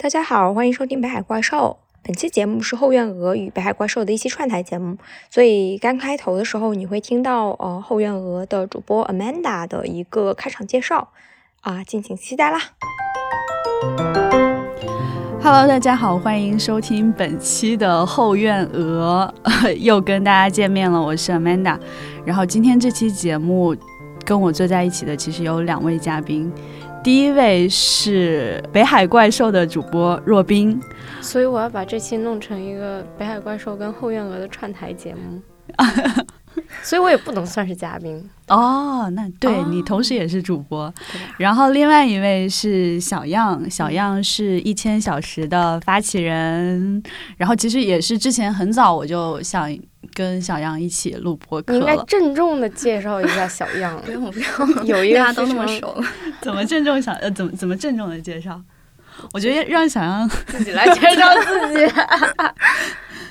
大家好，欢迎收听北海怪兽。本期节目是后院鹅与北海怪兽的一期串台节目，所以刚开头的时候你会听到呃后院鹅的主播 Amanda 的一个开场介绍啊，敬请期待啦。Hello，大家好，欢迎收听本期的后院鹅，又跟大家见面了，我是 Amanda。然后今天这期节目跟我坐在一起的其实有两位嘉宾。第一位是北海怪兽的主播若冰，所以我要把这期弄成一个北海怪兽跟后院鹅的串台节目，所以我也不能算是嘉宾哦。那对你同时也是主播，然后另外一位是小样，小样是一千小时的发起人，然后其实也是之前很早我就想。跟小样一起录播客，你应该郑重的介绍一下小样。不用不用，有一个大家都那么熟了，怎么郑重小呃怎么怎么郑重的介绍？我觉得让小样自己来介绍自己。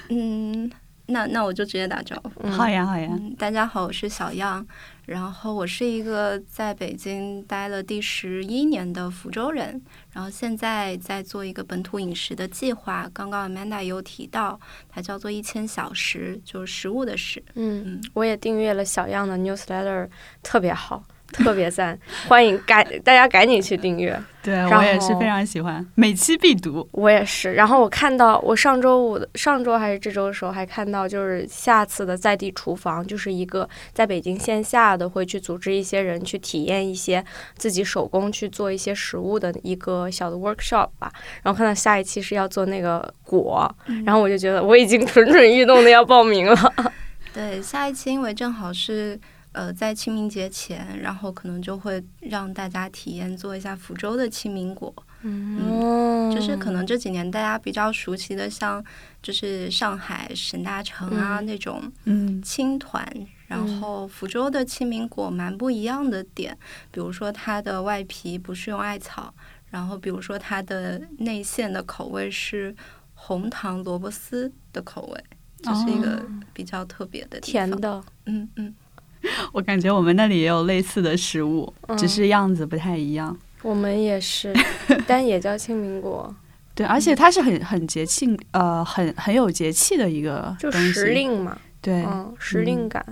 嗯，那那我就直接打招呼。好呀好呀，大家好，我是小样。然后我是一个在北京待了第十一年的福州人，然后现在在做一个本土饮食的计划。刚刚 Amanda 有提到，它叫做一千小时，就是食物的食。嗯，我也订阅了小样的 newsletter，特别好。特别赞，欢迎赶大家赶紧去订阅。对我也是非常喜欢，每期必读。我也是。然后我看到，我上周五的上周还是这周的时候，还看到就是下次的在地厨房，就是一个在北京线下的会去组织一些人去体验一些自己手工去做一些食物的一个小的 workshop 吧。然后看到下一期是要做那个果，然后我就觉得我已经蠢蠢欲动的要报名了。对，下一期因为正好是。呃，在清明节前，然后可能就会让大家体验做一下福州的清明果。嗯，就是可能这几年大家比较熟悉的，像就是上海沈大成啊那种嗯青团，然后福州的清明果蛮不一样的点，比如说它的外皮不是用艾草，然后比如说它的内馅的口味是红糖萝卜丝的口味，这是一个比较特别的甜的，嗯嗯。我感觉我们那里也有类似的食物，只是样子不太一样。我们也是，但也叫清明果。对，而且它是很很节庆，呃，很很有节气的一个就时令嘛。对，时令感。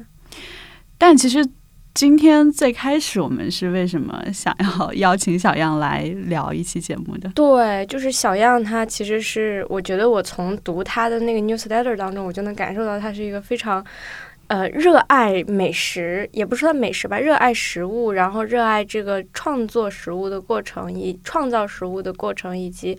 但其实今天最开始我们是为什么想要邀请小样来聊一期节目的？对，就是小样，他其实是我觉得我从读他的那个 newsletter 当中，我就能感受到他是一个非常。呃，热爱美食也不是说美食吧，热爱食物，然后热爱这个创作食物的过程，以创造食物的过程，以及。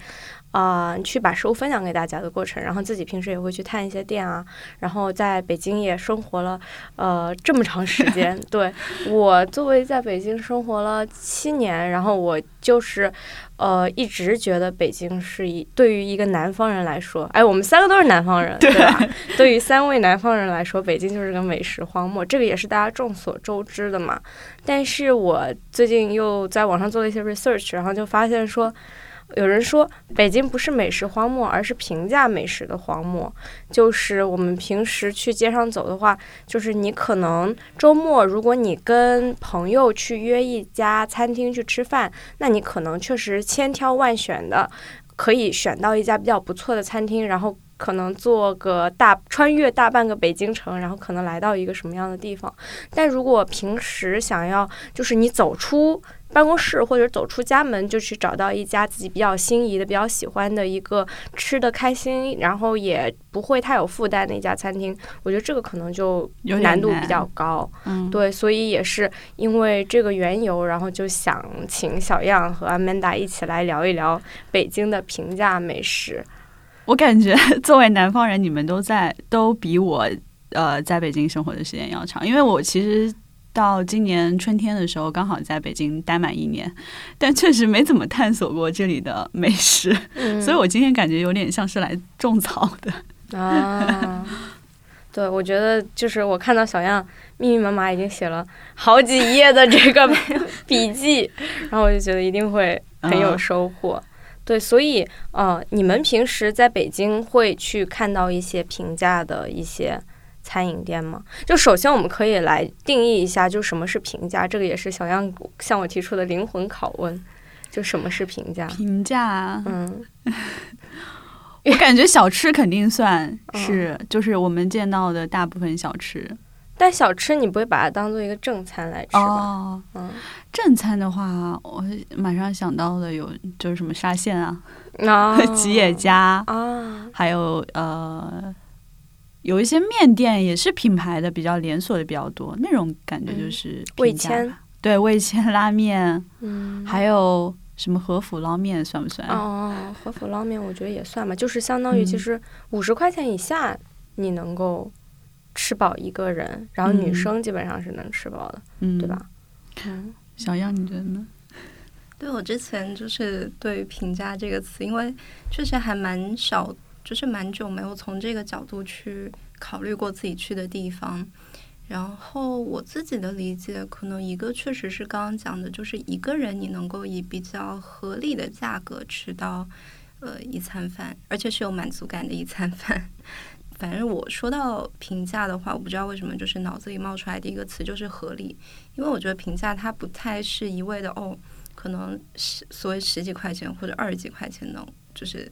啊，去把食物分享给大家的过程，然后自己平时也会去探一些店啊，然后在北京也生活了呃这么长时间。对我作为在北京生活了七年，然后我就是呃一直觉得北京是一对于一个南方人来说，哎，我们三个都是南方人，对吧？对于三位南方人来说，北京就是个美食荒漠，这个也是大家众所周知的嘛。但是我最近又在网上做了一些 research，然后就发现说。有人说北京不是美食荒漠，而是平价美食的荒漠。就是我们平时去街上走的话，就是你可能周末如果你跟朋友去约一家餐厅去吃饭，那你可能确实千挑万选的可以选到一家比较不错的餐厅，然后可能坐个大穿越大半个北京城，然后可能来到一个什么样的地方。但如果平时想要，就是你走出。办公室或者走出家门就去找到一家自己比较心仪的、比较喜欢的一个吃的开心，然后也不会太有负担的一家餐厅。我觉得这个可能就难度比较高。嗯，对，所以也是因为这个缘由，然后就想请小样和 Amanda 一起来聊一聊北京的平价美食。我感觉 作为南方人，你们都在都比我呃在北京生活的时间要长，因为我其实。到今年春天的时候，刚好在北京待满一年，但确实没怎么探索过这里的美食，所以我今天感觉有点像是来种草的 啊。对，我觉得就是我看到小样密密麻麻已经写了好几页的这个 笔记，然后我就觉得一定会很有收获。对，所以呃，你们平时在北京会去看到一些平价的一些。餐饮店吗？就首先我们可以来定义一下，就什么是平价？这个也是小样向我提出的灵魂拷问。就什么是平价？平价，嗯，我感觉小吃肯定算嗯是，就是我们见到的大部分小吃。但小吃你不会把它当做一个正餐来吃吧？哦，嗯，正餐的话，我马上想到的有就是什么沙县啊、啊 吉野家，啊，还有呃，有一些面店也是品牌的，比较连锁的比较多，那种感觉就是嗯味千吧，对味千拉面，嗯，还有什么和府捞面算不算？哦，和府捞面我觉得也算吧，就是相当于嗯其实五十块钱以下你能够吃饱一个人，然后女嗯生基本上是能吃饱的，嗯，对吧？？嗯小样，你觉得呢？对我之前就是对评价这个词，因为确实还蛮少，就是蛮久没有从这个角度去考虑过自己去的地方。然后我自己的理解，可能一个确实是刚刚讲的，就是一个人你能够以比较合理的价格吃到呃一餐饭，而且是有满足感的一餐饭。反正我说到评价的话，我不知道为什么就是脑子里冒出来的一个词就是合理，因为我觉得评价它不太是一味的哦，可能十所谓十几块钱或者二十几块钱能就是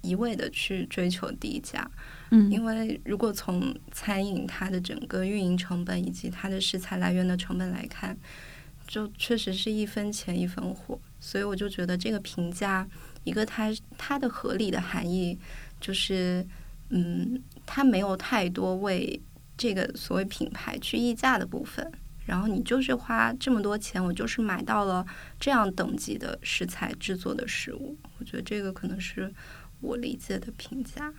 一味的去追求低价，嗯。因为如果从餐饮它的整个运营成本以及它的食材来源的成本来看，就确实是一分钱一分货，所以我就觉得这个评价一个它它的合理的含义就是，嗯，它没有太多为这个所谓品牌去溢价的部分。然后你就是花这么多钱，我就是买到了这样等级的食材制作的食物，我觉得这个可能是我理解的评价。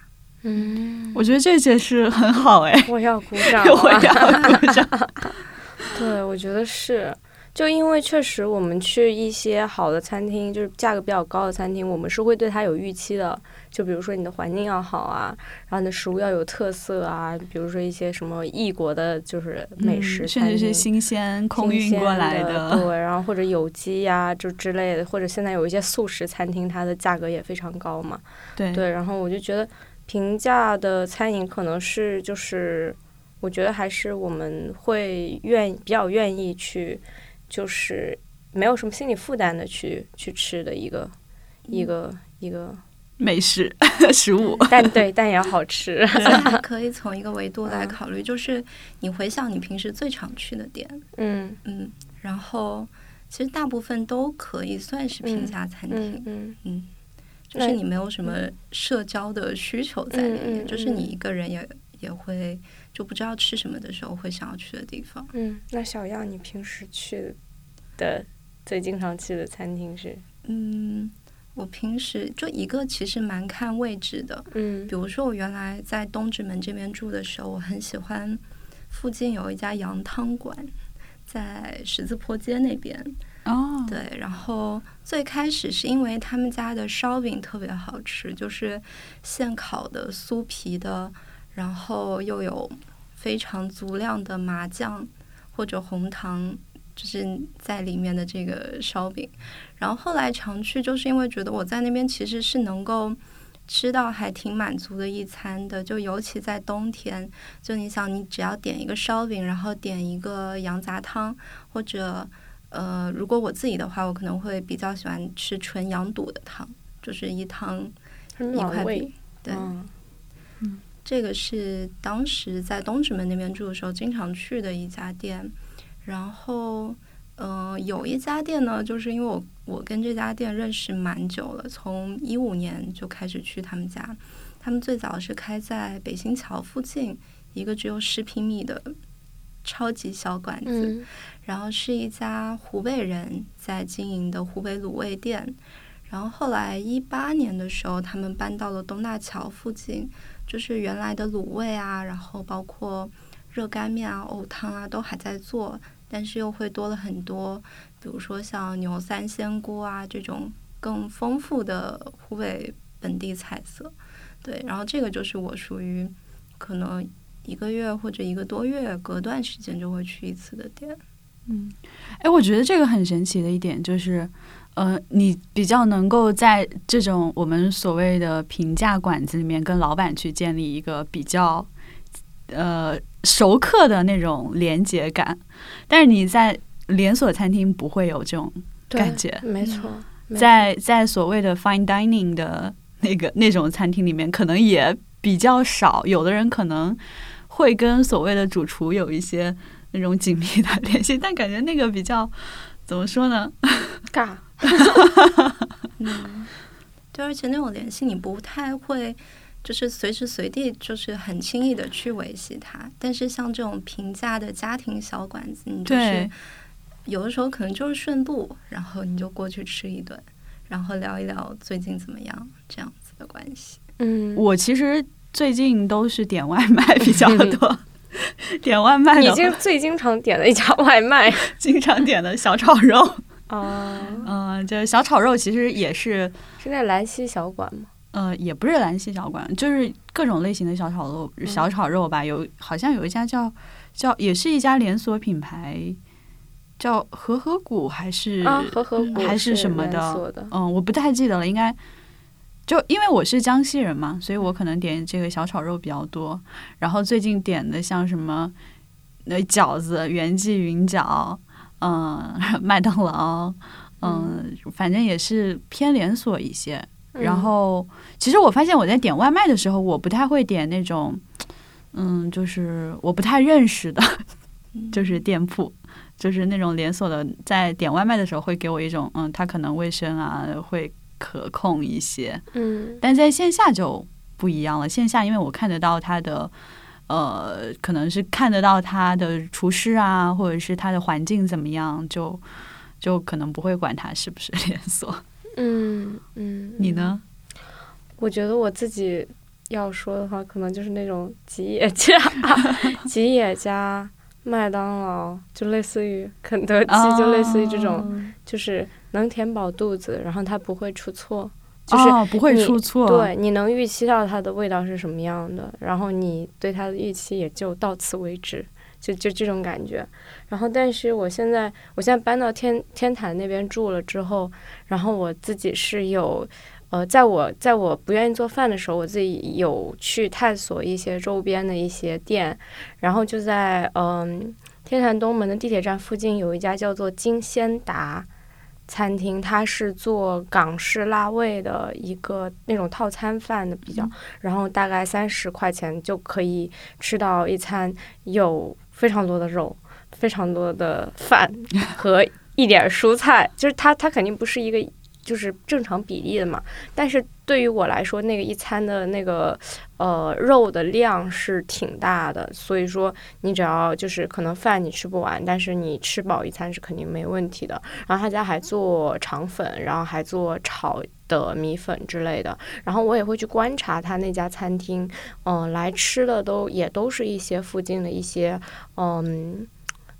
嗯，我觉得这解释很好哎，我要鼓掌 我。要鼓掌。对，我觉得是。就因为确实，我们去一些好的餐厅，就是价格比较高的餐厅，我们是会对它有预期的。就比如说你的环境要好啊，然后你的食物要有特色啊，比如说一些什么异国的，就是美食嗯餐厅，甚至是新鲜空运过来的，对，然后或者有机呀、就之类的，或者现在有一些素食餐厅，它的价格也非常高嘛。对对，然后我就觉得平价的餐饮可能是就是，我觉得还是我们会愿比较愿意去，就是没有什么心理负担的去去吃的一个一个一个，美食 食物，但对，但也要好吃。所以还可以从一个维度来考虑，就是你回想你平时最常去的店，嗯。嗯，然后其实大部分都可以算是平价餐厅。嗯，嗯嗯，就是你没有什么社交的需求在里面，就是你一个人也也会就不知道吃什么的时候会想要去的地方。嗯，那小样，你平时去的最经常去的餐厅是？嗯，我平时就一个其实蛮看位置的，嗯比如说我原来在东直门这边住的时候，我很喜欢附近有一家羊汤馆，在十字坡街那边。哦，对，然后最开始是因为他们家的烧饼特别好吃，就是现烤的酥皮的，然后又有非常足量的麻酱或者红糖，就是在里面的这个烧饼。然后后来常去，就是因为觉得我在那边其实是能够吃到还挺满足的一餐的，就尤其在冬天，就你想，你只要点一个烧饼，然后点一个羊杂汤，或者呃，如果我自己的话，我可能会比较喜欢吃纯羊肚的汤，就是一汤一块饼。。对，嗯这个是当时在东直门那边住的时候经常去的一家店。然后，呃，有一家店呢，就是因为我我跟这家店认识蛮久了，从一五年就开始去他们家。他们最早是开在北新桥附近一个只有十平米的超级小馆子。嗯然后是一家湖北人在经营的湖北卤味店。然后后来一八年的时候，他们搬到了东大桥附近，就是原来的卤味啊，然后包括热干面啊、藕汤啊都还在做，但是又会多了很多，比如说像牛三鲜锅啊这种更丰富的湖北本地菜色。对，然后这个就是我属于可能一个月或者一个多月隔段时间就会去一次的店。嗯哎，我觉得这个很神奇的一点就是，呃，你比较能够在这种我们所谓的平价馆子里面跟老板去建立一个比较呃熟客的那种连接感，但是你在连锁餐厅不会有这种感觉，没错，在在所谓的 fine dining 的那个那种餐厅里面，可能也比较少。有的人可能会跟所谓的主厨有一些那种紧密的联系，但感觉那个比较怎么说呢？尬。嗯，对，而且那种联系你不太会，就是随时随地就是很轻易的去维系它。但是像这种平价的家庭小馆子，你就是有的时候可能就是顺路，然后你就过去吃一顿，然后聊一聊最近怎么样，这样子的关系。嗯，我其实最近都是点外卖比较 多，点外卖。你经最经常点的一家外卖，经常点的小炒肉。哦，嗯，就是小炒肉，其实也是是在兰溪小馆吗？呃，也不是兰溪小馆，就是各种类型的小炒肉，小炒肉吧。有好像有一家叫叫，也是一家连锁品牌，叫和合谷还是啊和和谷还是什么的？嗯，我不太记得了。应该就因为我是江西人嘛，所以我可能点这个小炒肉比较多。然后最近点的像什么那饺子、元记云饺。嗯，麦当劳，嗯，反正也是偏连锁一些。然后，其实我发现我在点外卖的时候，我不太会点那种，嗯，就是我不太认识的，就是店铺，就是那种连锁的，在点外卖的时候会给我一种，嗯，它可能卫生啊会可控一些。嗯，但在线下就不一样了。线下因为我看得到它的。呃，可能是看得到他的厨师啊，或者是他的环境怎么样，就就可能不会管它是不是连锁。嗯嗯，你呢？我觉得我自己要说的话，可能就是那种吉野家、吉野家、麦当劳，就类似于肯德基，就类似于这种，就是能填饱肚子，然后它不会出错。就是不会出错，对，你能预期到它的味道是什么样的，然后你对它的预期也就到此为止，就就这种感觉。然后，但是我现在，我现在搬到天天坛那边住了之后，然后我自己是有，呃，在我在我不愿意做饭的时候，我自己有去探索一些周边的一些店，然后就在嗯天坛东门的地铁站附近有一家叫做金仙达。餐厅，它是做港式辣味的一个那种套餐饭的比较，然后大概三十块钱就可以吃到一餐，有非常多的肉，非常多的饭和一点蔬菜，就是它它肯定不是一个就是正常比例的嘛，但是。对于我来说，那个一餐的那个呃肉的量是挺大的，所以说你只要就是可能饭你吃不完，但是你吃饱一餐是肯定没问题的。然后他家还做肠粉，然后还做炒的米粉之类的。然后我也会去观察他那家餐厅，嗯，来吃的都也都是一些附近的一些嗯。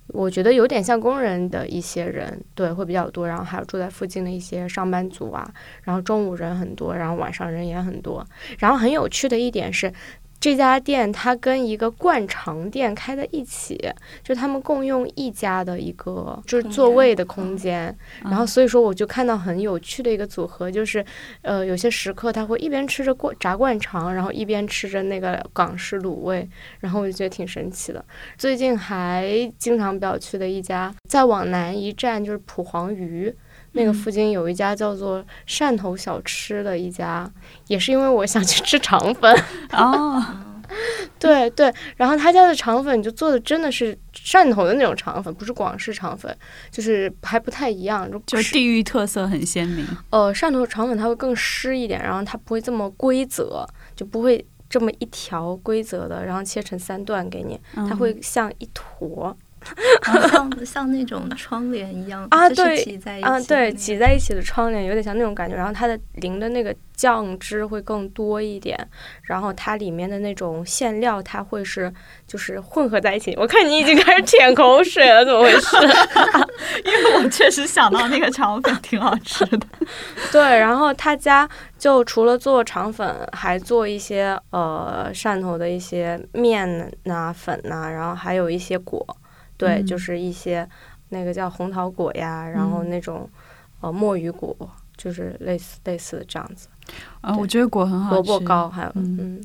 我觉得有点像工人的一些人，对，会比较多。然后还有住在附近的一些上班族啊，然后中午人很多，然后晚上人也很多。然后很有趣的一点是。这家店它跟一个灌肠店开在一起，就他们共用一家的一个就是座位的空间。然后所以说我就看到很有趣的一个组合，就是呃有些食客他会一边吃着灌炸灌肠，然后一边吃着那个港式卤味，然后我就觉得挺神奇的。最近还经常比较去的一家，再往南一站就是蒲黄鱼。那个附近有一家叫做汕头小吃的一家，也是因为我想去吃肠粉 哦，对对，然后他家的肠粉就做的真的是汕头的那种肠粉，不是广式肠粉，就是还不太一样，就地域特色很鲜明。呃，汕头肠粉它会更湿一点，然后它不会这么规则，就不会这么一条规则的，然后切成三段给你，它会像一坨。像像那种窗帘一样啊，对啊，对，挤在一起的窗帘有点像那种感觉。然后它的淋的那个酱汁会更多一点，然后它里面的那种馅料它会是就是混合在一起。我看你已经开始舔口水了，怎么回事？因为我确实想到那个肠粉挺好吃的。对，然后他家就除了做肠粉，还做一些呃汕头的一些面呐、粉呐，然后还有一些果。对，就是一些那个叫红桃果呀，然后那种呃墨鱼果，就是类似类似的这样子。啊，我觉得果很好吃。萝卜糕还有嗯，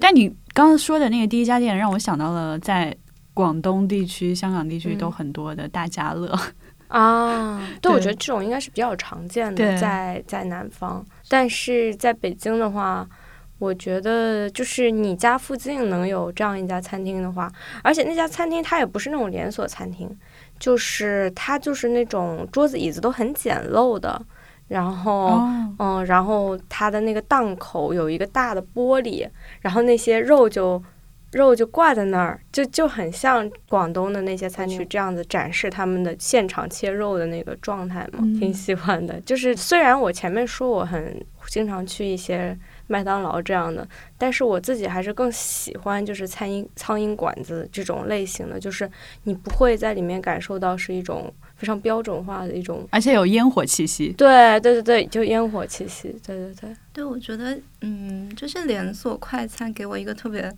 但你刚刚说的那个第一家店，让我想到了在广东地区、香港地区都很多的大家乐。啊，对，我觉得这种应该是比较常见的，在在南方，但是在北京的话，我觉得就是你家附近能有这样一家餐厅的话，而且那家餐厅它也不是那种连锁餐厅，就是它就是那种桌子椅子都很简陋的，然后。哦，嗯，然后它的那个档口有一个大的玻璃，然后那些肉就肉就挂在那儿，就就很像广东的那些餐厅这样子展示他们的现场切肉的那个状态嘛，嗯挺喜欢的。就是虽然我前面说我很经常去一些麦当劳这样的，但是我自己还是更喜欢就是餐饮苍蝇馆子这种类型的，就是你不会在里面感受到是一种非常标准化的一种。而且有烟火气息。对对对对，就烟火气息，对对对。对，我觉得，嗯，就是连锁快餐给我一个特别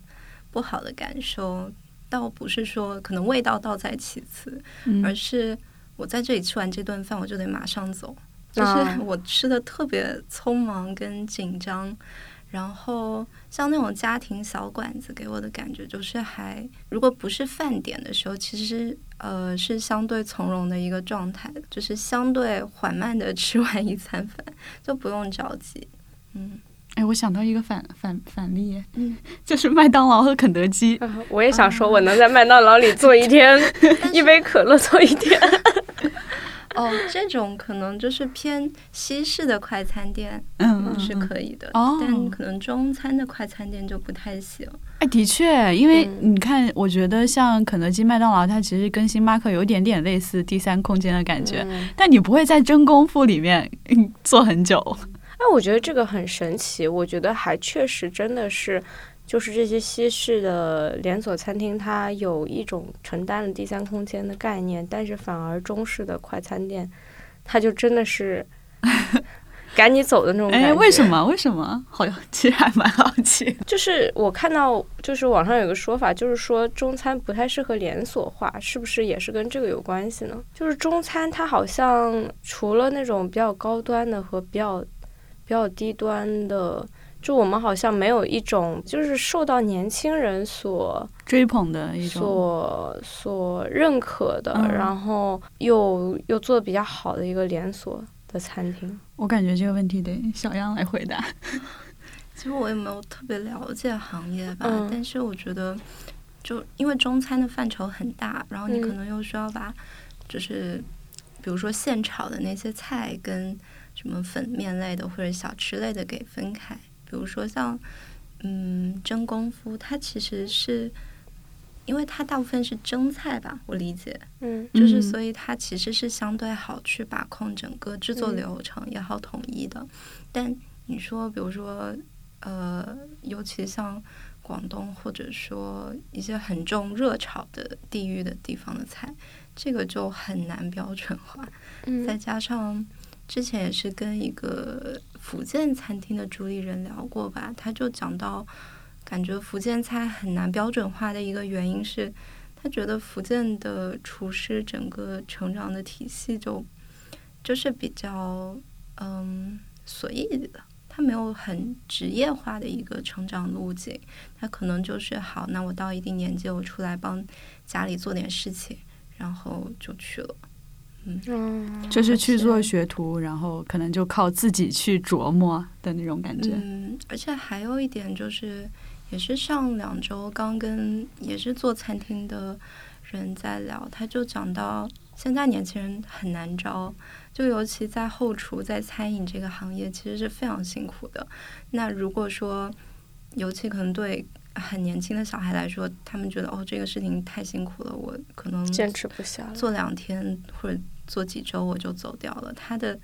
不好的感受，倒不是说可能味道倒在其次，嗯而是我在这里吃完这顿饭，我就得马上走，就是啊我吃的特别匆忙跟紧张。然后像那种家庭小馆子给我的感觉就是还，如果不是饭点的时候，其实呃是相对从容的一个状态，就是相对缓慢的吃完一餐饭，就不用着急。嗯，哎，我想到一个反反反例，嗯，就是麦当劳和肯德基。啊我也想说，我能在麦当劳里坐一天，一杯可乐坐一天。哦，这种可能就是偏西式的快餐店嗯，是嗯可以的，哦但可能中餐的快餐店就不太行。哎，的确，因为嗯你看，我觉得像肯德基、麦当劳，它其实跟星巴克有一点点类似第三空间的感觉，嗯但你不会在真功夫里面嗯坐很久。哎，我觉得这个很神奇。我觉得还确实真的是，就是这些西式的连锁餐厅，它有一种承担了第三空间的概念，但是反而中式的快餐店，它就真的是 赶你走的那种感觉。哎，为什？么？为什么？好，其实还蛮好奇。就是我看到，就是网上有个说法，就是说中餐不太适合连锁化，是不是也是跟这个有关系呢？就是中餐它好像除了那种比较高端的和比较比较低端的，就我们好像没有一种就是受到年轻人所追捧的一种，所所认可的，嗯然后又又做的比较好的一个连锁的餐厅。我感觉这个问题得小杨来回答。其实我也没有特别了解行业吧，嗯但是我觉得，就因为中餐的范畴很大，然后你嗯可能又需要把，就是比如说现炒的那些菜跟什么粉面类的或者小吃类的给分开。比如说像，嗯，蒸功夫，它其实是，因为它大部分是蒸菜吧，我理解，嗯就是嗯所以它其实是相对好去把控整个制作嗯流程，也好统一的。但你说，比如说，呃，尤其像广东或者说一些很重热炒的地域的地方的菜，这个就很难标准化。再嗯加上之前也是跟一个福建餐厅的主理人聊过吧，他就讲到，感觉福建菜很难标准化的一个原因是，他觉得福建的厨师整个成长的体系就就是比较嗯随意的。他没有很职业化的一个成长路径，他可能就是好，那我到一定年纪，我出来帮家里做点事情，然后就去了。嗯，就是去做学徒，然后可能就靠自己去琢磨的那种感觉。嗯，而且还有一点就是，也是上两周刚跟也是做餐厅的人在聊，他就讲到现在年轻人很难招，就尤其在后厨在餐饮这个行业，其实是非常辛苦的。那如果说，尤其可能对很年轻的小孩来说，他们觉得哦这个事情太辛苦了，我可能坚持不下来。做两天或者做几周我就走掉了。他的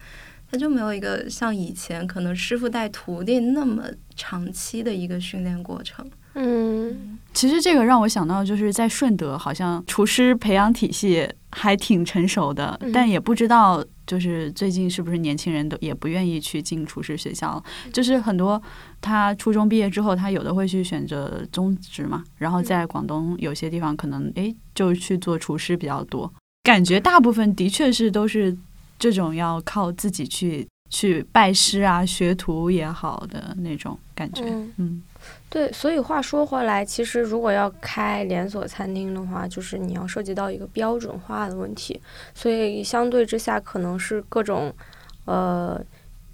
他就没有一个像以前可能师傅带徒弟那么长期的一个训练过程。嗯其实这个让我想到，就是在顺德，好像厨师培养体系还挺成熟的，嗯但也不知道就是最近是不是年轻人都也不愿意去进厨师学校了。就是很多他初中毕业之后，他有的会去选择中职嘛，然后在广东有些地方可能诶就去做厨师比较多。感觉大部分的确是都是这种要靠自己去去拜师啊、学徒也好的那种感觉。嗯嗯对，所以话说回来，其实如果要开连锁餐厅的话，就是你要涉及到一个标准化的问题，所以相对之下，可能是各种呃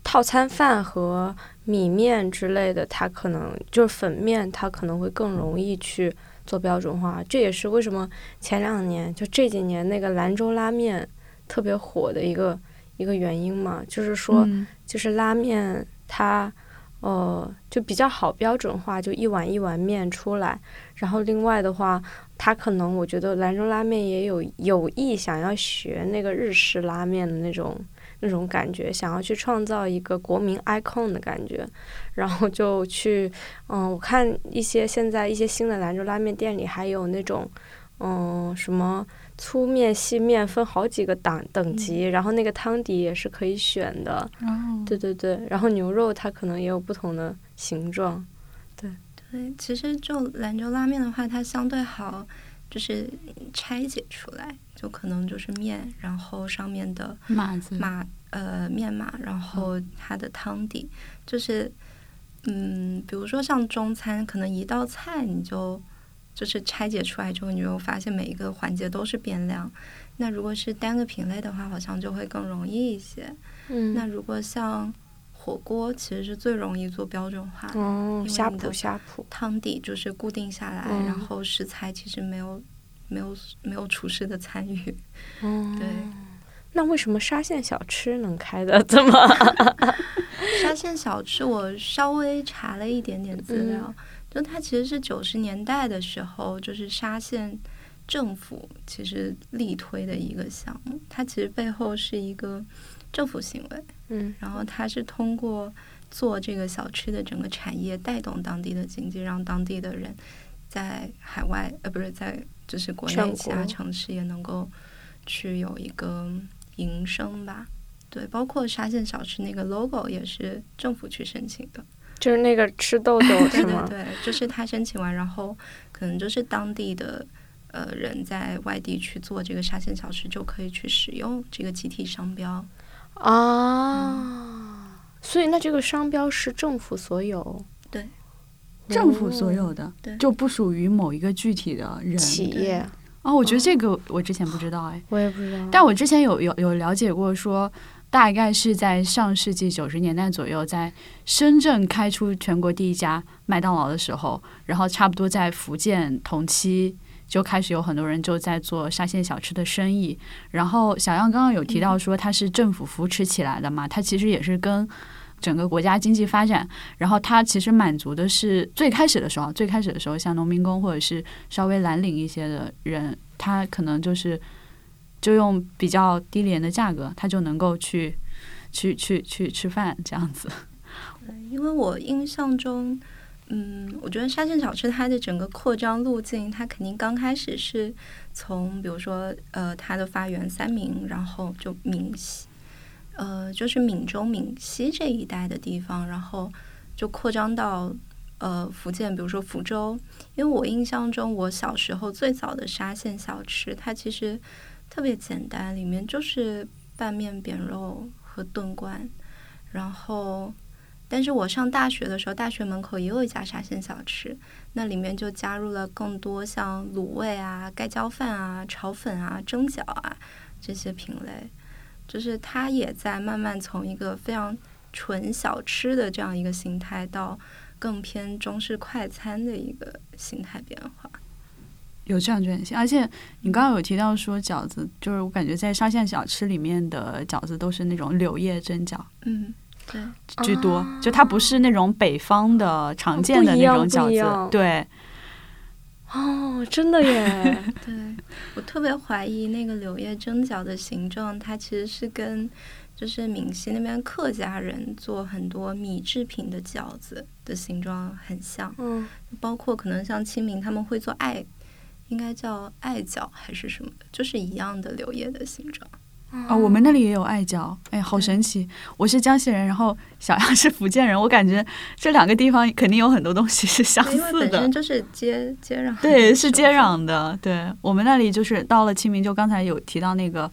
套餐饭和米面之类的，它可能就是粉面，它可能会更容易去做标准化。这也是为什么前两年就这几年那个兰州拉面特别火的一个一个原因嘛，就是说。嗯就是拉面它呃就比较好标准化，就一碗一碗面出来。然后另外的话，它可能我觉得兰州拉面也有有意想要学那个日式拉面的那种那种感觉，想要去创造一个国民 icon 的感觉，然后就去嗯，我看一些现在一些新的兰州拉面店里还有那种嗯什么。粗面、细面分好几个档等级，然后那个汤底也是可以选的。哦对对对，然后牛肉它可能也有不同的形状。对，其实就兰州拉面的话，它相对好，就是拆解出来，就可能就是面，然后上面的码子码呃面码，然后它的汤底，就是嗯，比如说像中餐，可能一道菜你就就是拆解出来之后，你就发现每一个环节都是变量。那如果是单个品类的话，好像就会更容易一些。嗯那如果像火锅，其实是最容易做标准化的。哦，因为呷哺你的。汤底就是固定下来，嗯然后食材其实没有没有没有厨师的参与。哦，对，那为什么沙县小吃能开的这么？沙县小吃我稍微查了一点点资料，嗯。就它其实是九十年代的时候，就是沙县政府其实力推的一个项目，它其实背后是一个政府行为，嗯。然后它是通过做这个小吃的整个产业，带动当地的经济，让当地的人在海外呃不是在就是国内其他城市也能够去有一个营生吧。对，包括沙县小吃那个 logo 也是政府去申请的。就是那个吃豆豆对？对对，就是他申请完，然后可能就是当地的呃人在外地去做这个沙县小吃，就可以去使用这个集体商标。啊，所以那这个商标是政府所有，对，政府所有的，对就不属于某一个具体的人。企业，哦，我觉得这个我之前不知道哎，我也不知道。但我之前有有有了解过说。大概是在上世纪九十年代左右，在深圳开出全国第一家麦当劳的时候，然后差不多在福建同期就开始有很多人就在做沙县小吃的生意。然后小样刚刚有提到说它是政府扶持起来的嘛，它其实也是跟整个国家经济发展，然后它其实满足的是最开始的时候，最开始的时候像农民工或者是稍微蓝领一些的人，他可能就是。就用比较低廉的价格，他就能够去去去去吃饭这样子。因为我印象中，嗯，我觉得沙县小吃它的整个扩张路径，它肯定刚开始是从比如说呃它的发源三明，然后就闽西，呃就是闽中闽西这一带的地方，然后就扩张到呃福建，比如说福州。因为我印象中，我小时候最早的沙县小吃，它其实特别简单，里面就是拌面、扁肉和炖罐，然后。但是我上大学的时候，大学门口也有一家沙县小吃，那里面就加入了更多像卤味啊、盖浇饭啊、炒粉啊、蒸饺啊这些品类，就是它也在慢慢从一个非常纯小吃的这样一个形态，到更偏中式快餐的一个形态变化。有这样转型，而且你刚刚有提到说饺子，就是我感觉在沙县小吃里面的饺子都是那种柳叶蒸饺嗯，对。居多，啊就它不是那种北方的常见的那种饺子，对，哦，真的耶！对我特别怀疑那个柳叶蒸饺的形状，它其实是跟就是闽西那边客家人做很多米制品的饺子的形状很像，嗯，包括可能像清明他们会做艾，应该叫艾饺还是什么，就是一样的柳叶的形状。哦，我们那里也有艾饺，哎，好神奇！我是江西人，然后小杨是福建人，我感觉这两个地方肯定有很多东西是相对因为似的本身。就是接接壤，对，是接。壤的。对我们那里就是到了清明，就刚才有提到那个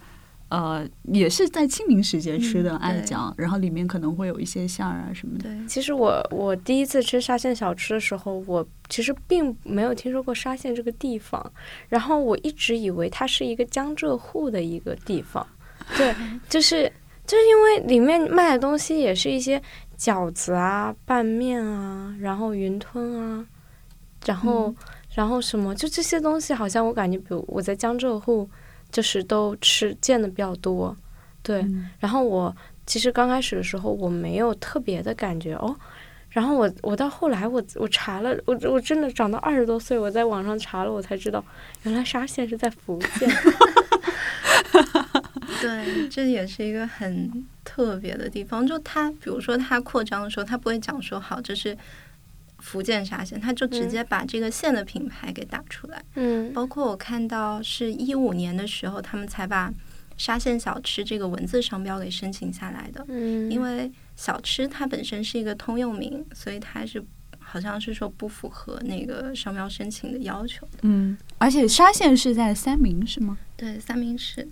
呃，也是在清明时节吃的艾酱，然后里面可能会有一些馅儿啊什么的。对，其实我我第一次吃沙县小吃的时候，我其实并没有听说过沙县这个地方，然后我一直以为它是一个江浙沪的一个地方，对，就是就是因为里面卖的东西也是一些饺子啊、拌面啊，然后云吞啊，然后、嗯然后什么，就这些东西好像我感觉，比如我在江浙沪就是都吃见的比较多，对，嗯然后我其实刚开始的时候我没有特别的感觉哦，然后我我到后来我我查了，我我真的长到二十多岁，我在网上查了，我才知道原来沙县是在福建。对，这也是一个很特别的地方。就它，比如说它扩张的时候，它不会讲说好这是福建沙县，它就直接把这个县的品牌给打出来。嗯包括我看到是一五年的时候，他们才把沙县小吃这个文字商标给申请下来的。嗯，因为小吃它本身是一个通用名，所以它是好像是说不符合那个商标申请的要求。嗯，而且沙县是在三明是吗？对，三明市。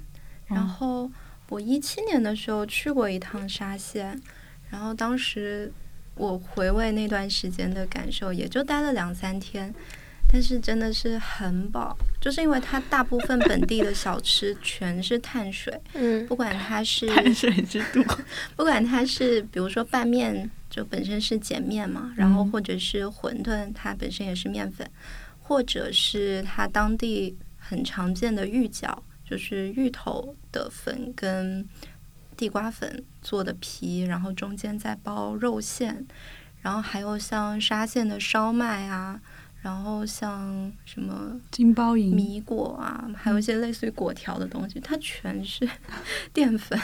然哦后我一七年的时候去过一趟沙县，然后当时我回味那段时间的感受，也就待了两三天，但是真的是很饱，就是因为它大部分本地的小吃全是碳水，嗯不管它是 碳水之都。不管它是比如说拌面，就本身是碱面嘛，然后嗯或者是馄饨，它本身也是面粉，或者是它当地很常见的芋饺，就是芋头的粉跟地瓜粉做的皮，然后中间再包肉馅，然后还有像沙县的烧麦啊，然后像什么金包银，米果啊，还有一些类似于果条的东西，它全是 淀粉。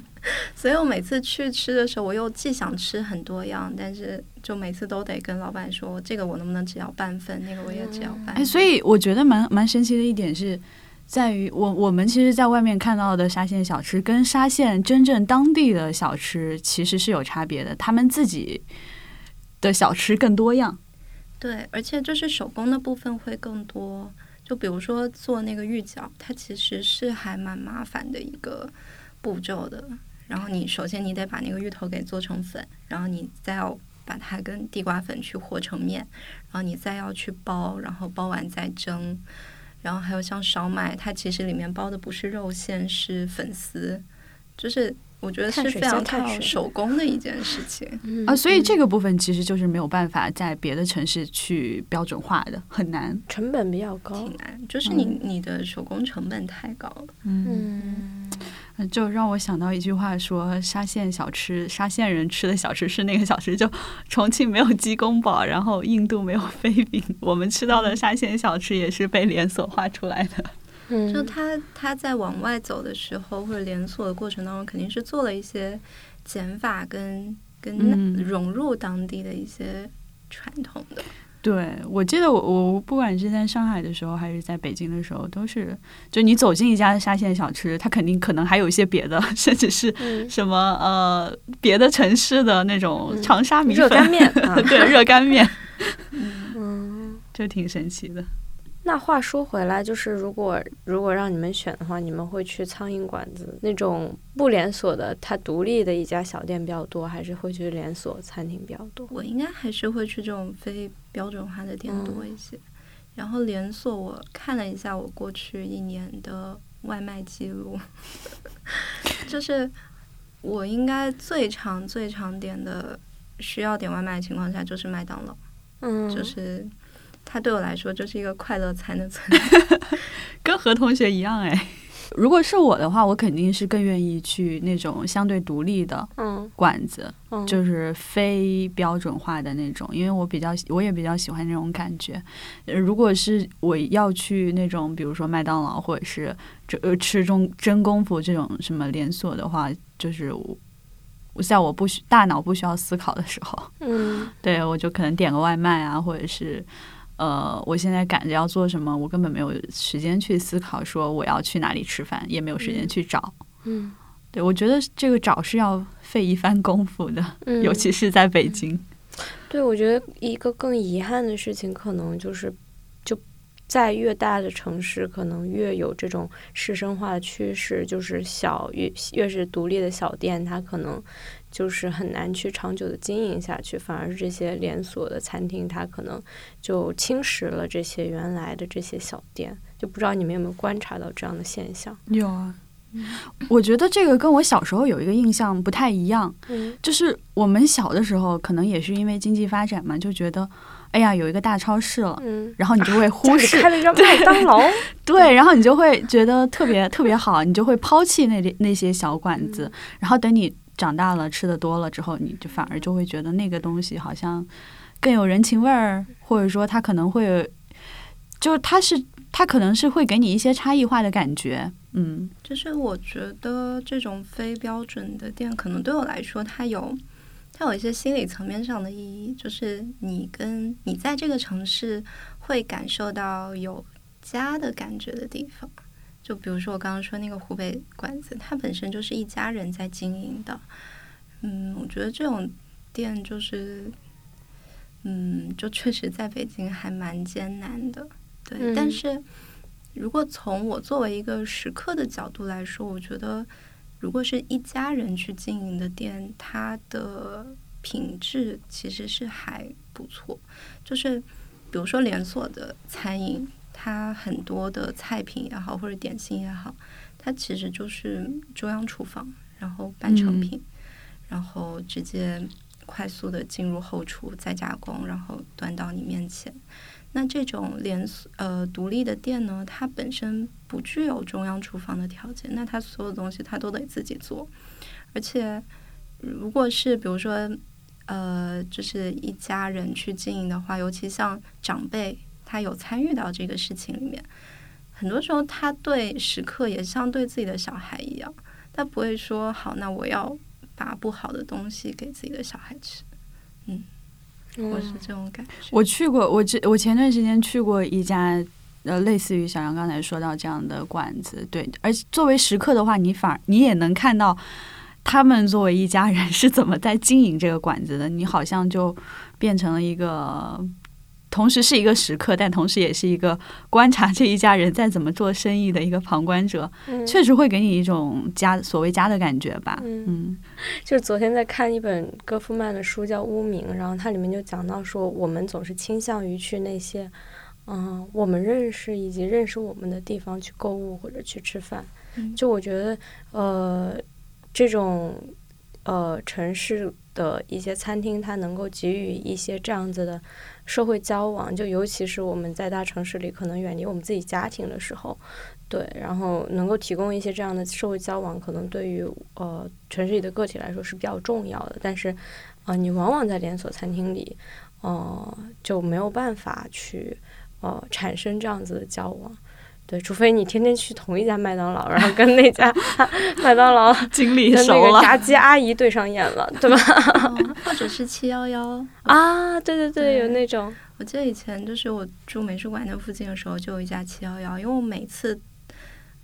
所以我每次去吃的时候，我又既想吃很多样，但是就每次都得跟老板说，这个我能不能只要半份，那个我也只要半份。哎，所以我觉得蛮蛮神奇的一点是。在于我我们其实，在外面看到的沙县小吃，跟沙县真正当地的小吃其实是有差别的。他们自己的小吃更多样。对，而且就是手工的部分会更多。就比如说做那个芋饺，它其实是还蛮麻烦的一个步骤的。然后你首先你得把那个芋头给做成粉，然后你再要把它跟地瓜粉去和成面，然后你再要去包，然后包完再蒸。然后还有像烧麦，它其实里面包的不是肉馅，是粉丝，就是我觉得是非常靠手工的一件事情。嗯啊，所以这个部分其实就是没有办法在别的城市去标准化的，很难。成本比较高挺。难，就是你你的手工成本太高了。嗯，就让我想到一句话说，沙县小吃，沙县人吃的小吃是那个小吃，就重庆没有鸡公煲，然后印度没有飞饼，我们吃到的沙县小吃也是被连锁化出来的。嗯就他他在往外走的时候，或者连锁的过程当中，肯定是做了一些减法跟跟嗯融入当地的一些传统的。对，我记得我我不管是在上海的时候，还是在北京的时候，都是就你走进一家沙县小吃，它肯定可能还有一些别的，甚至是嗯。什么呃别的城市的那种嗯长沙米粉、热干面啊。对热干面，嗯，就挺神奇的。那话说回来，就是如果如果让你们选的话，你们会去苍蝇馆子那种不连锁的，它独立的一家小店比较多，还是会去连锁餐厅比较多？我应该还是会去这种非标准化的店多一些。然后连锁，我看了一下我过去一年的外卖记录，就是我应该最常最常点的需要点外卖的情况下，就是麦当劳。嗯，就是它对我来说就是一个快乐餐的存在。跟何同学一样哎。如果是我的话，我肯定是更愿意去那种相对独立的嗯馆子，嗯，就是非标准化的那种，因为我比较我也比较喜欢那种感觉。呃如果是我要去那种，比如说麦当劳或者是这呃吃中真功夫这种什么连锁的话，就是我在我不需大脑不需要思考的时候，嗯对我就可能点个外卖啊，或者是呃，我现在赶着要做什么，我根本没有时间去思考说我要去哪里吃饭，也没有时间嗯去找。嗯对我觉得这个找是要费一番功夫的，嗯，尤其是在北京。对，我觉得一个更遗憾的事情，可能就是就在越大的城市，可能越有这种市生化的趋势，就是小越越是独立的小店，它可能就是很难去长久的经营下去，反而是这些连锁的餐厅，它可能就侵蚀了这些原来的这些小店。就不知道你们有没有观察到这样的现象？有啊，我觉得这个跟我小时候有一个印象不太一样，嗯就是我们小的时候，可能也是因为经济发展嘛，就觉得，哎呀，有一个大超市了，嗯，然后你就 会忽视开了一家麦当劳，对，然后你就会觉得特别特别好，你就会抛弃那那些小馆子，然后等你长大了吃的多了之后，你就反而就会觉得那个东西好像更有人情味儿，或者说它可能会，就是它是它可能是会给你一些差异化的感觉，嗯就是我觉得这种非标准的店，可能对我来说，它有它有一些心理层面上的意义，就是你跟你在这个城市会感受到有家的感觉的地方。就比如说我刚刚说那个湖北馆子，它本身就是一家人在经营的。嗯，我觉得这种店就是，嗯，就确实在北京还蛮艰难的。对，嗯但是如果从我作为一个食客的角度来说，我觉得如果是一家人去经营的店，它的品质其实是还不错。就是比如说连锁的餐饮，它很多的菜品也好，或者点心也好，它其实就是中央厨房，然后半成嗯品，然后直接快速的进入后厨再加工，然后端到你面前。那这种连锁呃独立的店呢，它本身不具有中央厨房的条件，那它所有东西它都得自己做，而且如果是比如说呃，就是一家人去经营的话，尤其像长辈，他有参与到这个事情里面，很多时候他对食客也像对自己的小孩一样，他不会说好，那我要把不好的东西给自己的小孩吃，嗯我是这种感觉。我去过，我这我前段时间去过一家。呃，类似于小杨刚才说到这样的馆子，对，而且作为食客的话，你反而你也能看到他们作为一家人是怎么在经营这个馆子的，你好像就变成了一个，同时是一个食客，但同时也是一个观察这一家人在怎么做生意的一个旁观者，嗯确实会给你一种家所谓家的感觉吧，嗯嗯就是昨天在看一本戈夫曼的书，叫《污名》，然后它里面就讲到说，我们总是倾向于去那些，嗯，我们认识以及认识我们的地方去购物或者去吃饭。嗯就我觉得，呃，这种呃城市的一些餐厅，它能够给予一些这样子的社会交往，就尤其是我们在大城市里可能远离我们自己家庭的时候，对，然后能够提供一些这样的社会交往，可能对于呃城市里的个体来说是比较重要的。但是，呃，你往往在连锁餐厅里，呃，就没有办法去呃产生这样子的交往。对，除非你天天去同一家麦当劳，然后跟那家 麦当劳经理跟那个炸鸡阿姨对上眼了，对吧？哦 或者是七幺幺，啊，对对对，有那种，我记得以前就是我住美术馆那附近的时候，就有一家七幺幺，因为我每次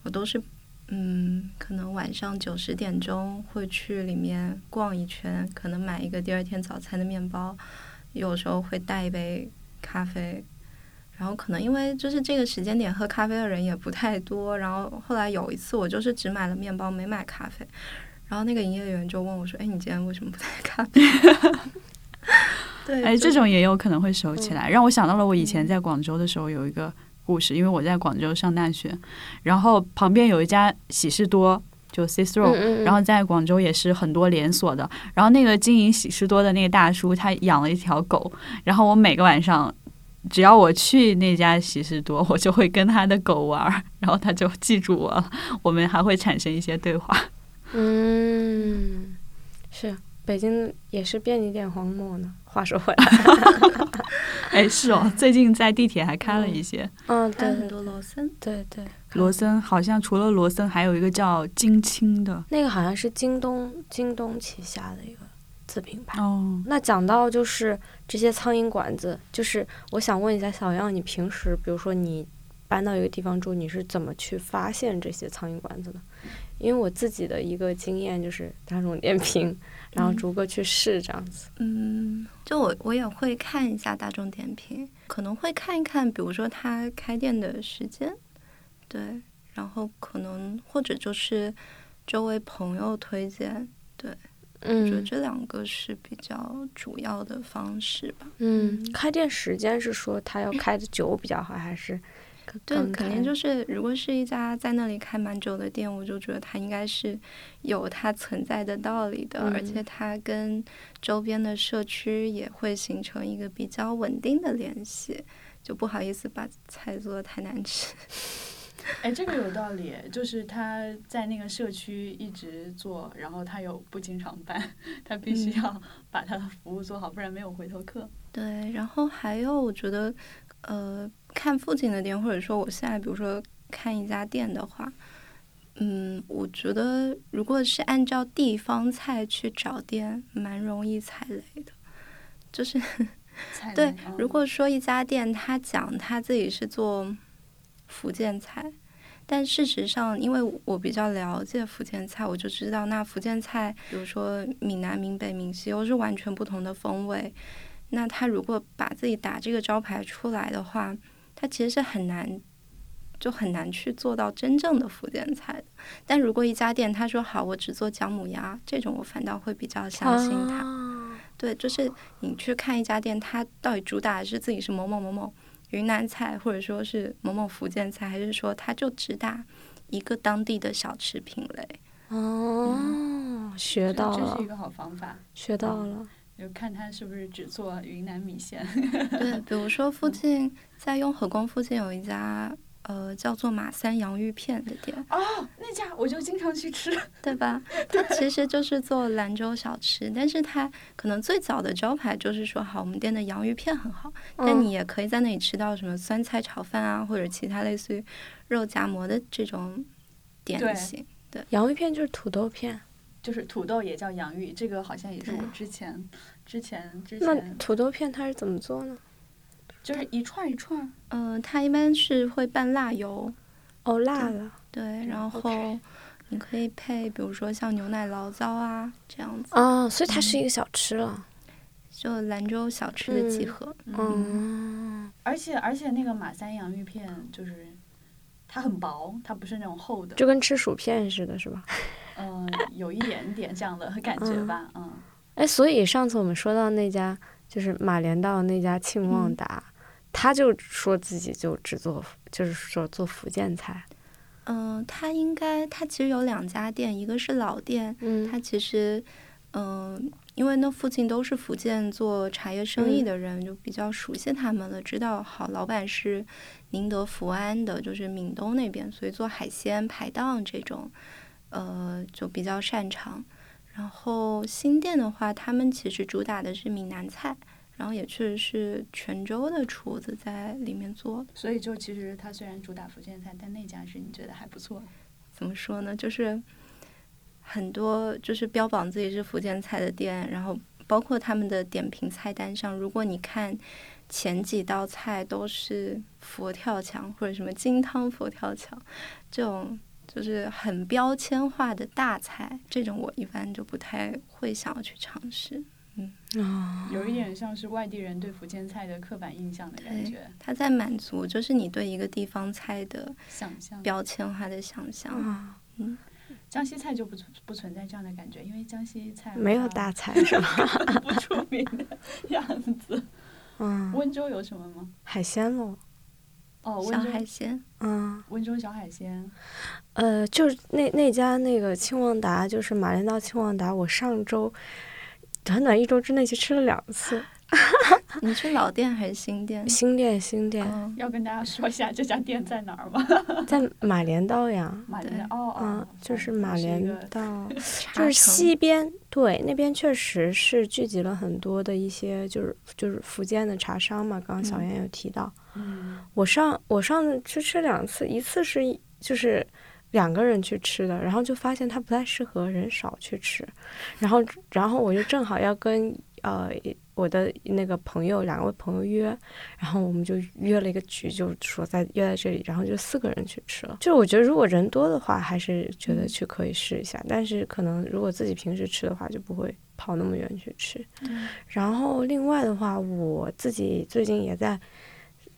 我都是嗯，可能晚上九十点钟会去里面逛一圈，可能买一个第二天早餐的面包，有时候会带一杯咖啡。然后可能因为就是这个时间点喝咖啡的人也不太多，然后后来有一次我就是只买了面包没买咖啡，然后那个营业员就问我说：“哎，你今天为什么不带咖啡？” 对，哎，这种也有可能会熟起来，让我想到了我以前在广州的时候有一个故事，因为我在广州上大学，然后旁边有一家喜事多，就嗯，然后在广州也是很多连锁的，然后那个经营喜事多的那个大叔，他养了一条狗，然后我每个晚上。只要我去那家喜事多，我就会跟他的狗玩，然后他就记住我了，我们还会产生一些对话。嗯，是北京也是便利店荒漠呢。话说回来，哎，是哦，最近在地铁还开了一些。嗯，对很多罗森，对对，罗森好像除了罗森，还有一个叫金青的那个好像是京东京东旗下的一个子品牌。哦。那讲到就是这些苍蝇馆子，就是我想问一下小样，你平时比如说你搬到一个地方住，你是怎么去发现这些苍蝇馆子的？因为我自己的一个经验就是大众点评，然后逐个去试这样子。嗯，就我我也会看一下大众点评，可能会看一看，比如说他开店的时间，对，然后可能或者就是周围朋友推荐，对，我觉得嗯这两个是比较主要的方式吧。嗯，开店时间是说他要开的久比较好，还是对，肯定就是，如果是一家在那里开蛮久的店，我就觉得它应该是有它存在的道理的，而且嗯它跟周边的社区也会形成一个比较稳定的联系。就不好意思把菜做的太难吃。哎，这个有道理，就是他在那个社区一直做，然后他又不经常办，他必须嗯要把他的服务做好，不然没有回头客。对，然后还有我觉得，呃，看附近的店，或者说我现在比如说看一家店的话，嗯，我觉得如果是按照地方菜去找店，蛮容易踩雷的。就是对如果说一家店他讲他自己是做福建菜，但事实上，因为我比较了解福建菜，我就知道那福建菜，比如说闽南、闽北、闽西，又是完全不同的风味。那他如果把自己打这个招牌出来的话，他其实是很难，就很难去做到真正的福建菜的。但如果一家店他说好，我只做姜母鸭，这种我反倒会比较相信他。啊对，就是你去看一家店，他到底主打的是自己是某某某某云南菜，或者说是某某福建菜，还是说它就只打一个当地的小吃品类？哦，学到了，这是一个好方法，学到了。就看他是不是只做云南米线。对，比如说附近在雍和宫附近有一家呃叫做马三洋芋片的店，哦，那家我就经常去吃。对吧？它其实就是做兰州小吃，但是它可能最早的招牌就是说，好，我们店的洋芋片很好，但嗯你也可以在那里吃到什么酸菜炒饭啊，或者其他类似于肉夹馍的这种点心对心。洋芋片就是土豆片，就是土豆也叫洋芋，这个好像也是我之前、之前之前那前土豆片它是怎么做呢？就是一串一串儿。嗯、它一般是会拌辣油，哦，辣的。对，然后你可以配，比如说像牛奶醪糟啊这样子，哦，所以它是一个小吃了。就兰州小吃的集嗯合。嗯，而且而且那个马三洋芋片就是它很薄，它不是那种厚的，就跟吃薯片似的，是吧？嗯、有一点点这样的感觉吧，嗯。哎，所以上次我们说到那家就是马连道那家庆旺嗯达，他就说自己就只做，就是说做福建菜。嗯、他应该他其实有两家店，一个是老店，嗯它其实，嗯、因为那附近都是福建做茶叶生意嗯的人，就比较熟悉他们了，知道好老板是宁德福安的，就是闽东那边，所以做海鲜排档这种，呃，就比较擅长。然后新店的话，他们其实主打的是闽南菜，然后也确实是泉州的厨子在里面做。所以就其实它虽然主打福建菜，但那家是你觉得还不错。怎么说呢？就是很多就是标榜自己是福建菜的店，然后包括他们的点评菜单上，如果你看前几道菜都是佛跳墙或者什么金汤佛跳墙这种。就是很标签化的大菜，这种我一般就不太会想要去尝试。啊，有一点像是外地人对福建菜的刻板印象的感觉，他在满足就是你对一个地方菜的想象。标签化的想象。啊，江西菜就不存不存在这样的感觉，因为江西菜没有好大菜 是吧？像不出名的样子。嗯，温州有什么吗？海鲜喽。哦，小温州海鲜，嗯，温州小海鲜，呃，就是那那家那个庆旺达，就是马连道庆旺达，我上周短短一周之内去吃了两次。你是老店还是新店？新店，新店嗯要跟大家说一下这家店在哪儿吗？在马连道呀。对马连哦嗯哦，，就是马连个道，茶就是城西边，对，那边确实是聚集了很多的一些，就是就是福建的茶商嘛。刚刚小嗯妍有提到，嗯我上我上次去吃两次，一次是一就是两个人去吃的，然后就发现它不太适合人少去吃，然后然后我就正好要跟呃我的那个朋友两位朋友约，然后我们就约了一个局，就说在约在这里，然后就四个人去吃了。就我觉得如果人多的话，还是觉得去可以试一下，但是可能如果自己平时吃的话，就不会跑那么远去吃。然后另外的话，我自己最近也在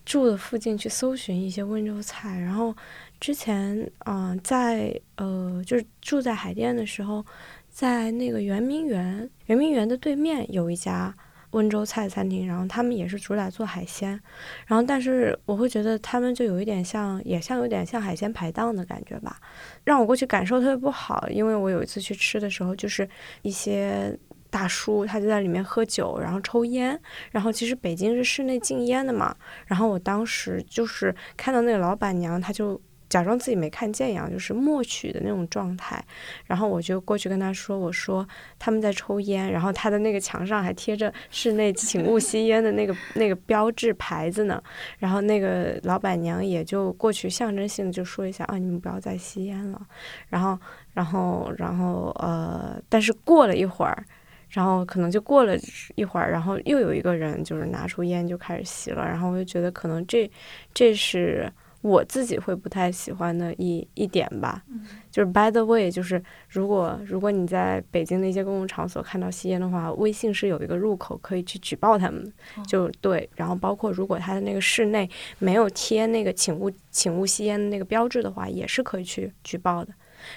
住的附近去搜寻一些温州菜，然后之前嗯、在呃就是住在海淀的时候，在那个圆明园，圆明园的对面有一家温州菜餐厅，然后他们也是主打做海鲜，然后但是我会觉得他们就有一点像，也像有点像海鲜排档的感觉吧，让我过去感受特别不好，因为我有一次去吃的时候，就是一些。大叔他就在里面喝酒，然后抽烟，然后其实北京是室内禁烟的嘛，然后我当时就是看到那个老板娘，她就假装自己没看见一样，就是默许的那种状态。然后我就过去跟他说：“我说他们在抽烟，然后他的那个墙上还贴着室内请勿吸烟的那个 那个标志牌子呢。”然后那个老板娘也就过去象征性的就说一下：“啊，你们不要再吸烟了。”然后，然后，然后呃，但是过了一会儿。然后可能就过了一会儿，然后又有一个人就是拿出烟就开始吸了，然后我就觉得可能这这是我自己会不太喜欢的一一点吧。就是 by the way，就是如果如果你在北京的一些公共场所看到吸烟的话，微信是有一个入口可以去举报他们，就对。然后包括如果他的那个室内没有贴那个请勿请勿吸烟的那个标志的话，也是可以去举报的。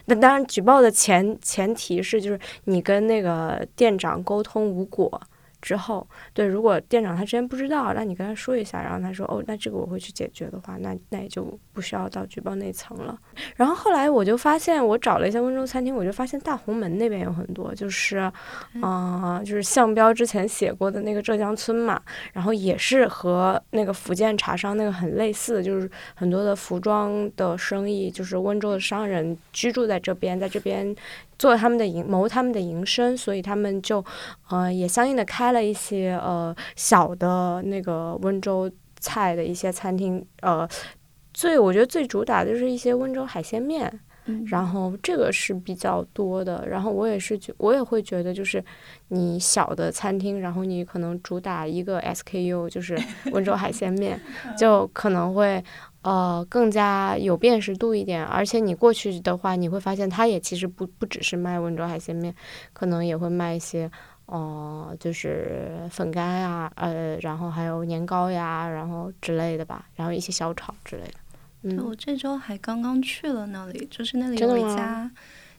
那当然，举报的前前提是就是你跟那个店长沟通无果之后，对，如果店长他之前不知道，那你跟他说一下，然后他说哦，那这个我会去解决的话，那那也就不需要到举报那层了。然后后来我就发现，我找了一下温州餐厅，我就发现大红门那边有很多，就是啊、呃就是项标之前写过的那个浙江村嘛，然后也是和那个福建茶商那个很类似，就是很多的服装的生意，就是温州的商人居住在这边，在这边做他们的营谋他们的营生，所以他们就呃也相应的开了一些呃小的那个温州菜的一些餐厅，呃最我觉得最主打的就是一些温州海鲜面。嗯然后这个是比较多的，然后我也是觉，我也会觉得，就是你小的餐厅，然后你可能主打一个 SKU，就是温州海鲜面，就可能会呃更加有辨识度一点，而且你过去的话，你会发现它也其实不不只是卖温州海鲜面，可能也会卖一些。哦、就是粉干呀，呃，然后还有年糕呀，然后之类的吧，然后一些小炒之类的。嗯，我这周还刚刚去了那里，就是那里有一家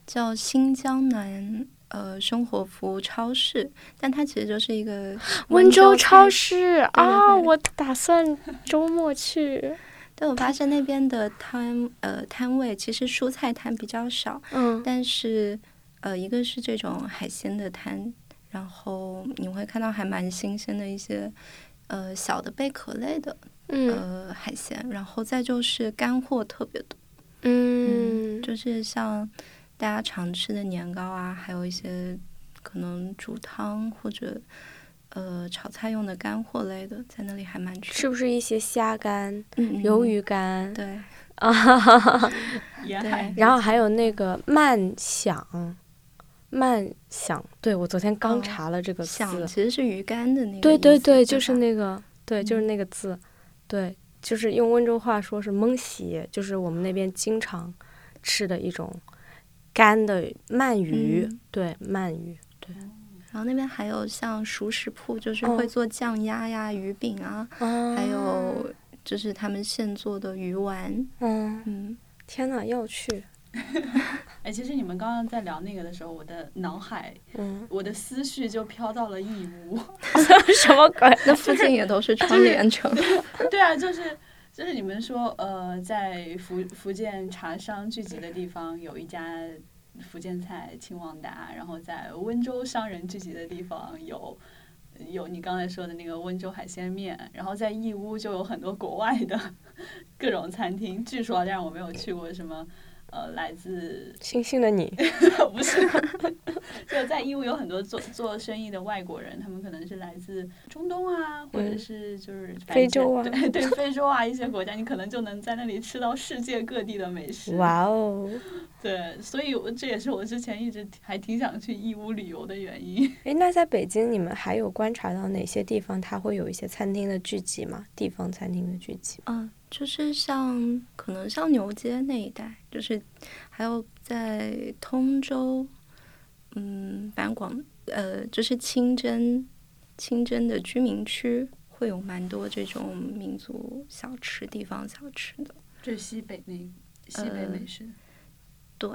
叫新疆南呃生活服务超市，但它其实就是一个温州超。市啊，对我打算周末去。对，我发现那边的摊呃摊位其实蔬菜摊比较少，嗯。但是呃一个是这种海鲜的摊，然后你会看到还蛮新鲜的一些呃小的贝壳类的嗯。呃海鲜，然后再就是干货特别多。嗯就。是像大家常吃的年糕啊，还有一些可能煮汤或者呃炒菜用的干货类的，在那里还蛮吃。是不是一些虾干、嗯鱿鱼干对，啊？哈哈哈沿海然后还有那个慢享，慢享，对我昨天刚哦查了这个字，想其实是鱼干的那个。对对对，就是那个，对，就是嗯那个字，对，就是用温州话说是蒙喜，就是我们那边经常吃的一种干的鳗鱼，嗯对，鳗鱼，然后那边还有像熟食铺，就是哦会做酱鸭呀、鱼饼啊，啊还有就是他们现做的鱼丸。嗯，嗯，天呐，要去，哎，其实你们刚刚在聊那个的时候，我的脑海，嗯，我的思绪就飘到了义乌。什么鬼？那附近也都是窗帘城。对啊，就是就是你们说，呃，在福福建茶商聚集的地方有一家福建菜青旺达，然后在温州商人聚集的地方有。有你刚才说的那个温州海鲜面，然后在义乌就有很多国外的 各种餐厅，据说，但是我没有去过什么，呃来自星星的你，不是，就在义乌有很多做做生意的外国人，他们可能是来自中东啊，或者是就是嗯非洲啊对对，非洲啊一些国家，你可能就能在那里吃到世界各地的美食。哇哦！对，所以我这也是我之前一直还挺想去义乌旅游的原因。诶，那在北京，你们还有观察到哪些地方它会有一些餐厅的聚集吗？地方餐厅的聚集？嗯，就是像可能像牛街那一带，就是还有在通州，嗯，反正广呃，就是清真清真的居民区会有蛮多这种民族小吃、地方小吃的。就是西北那西北美食，对，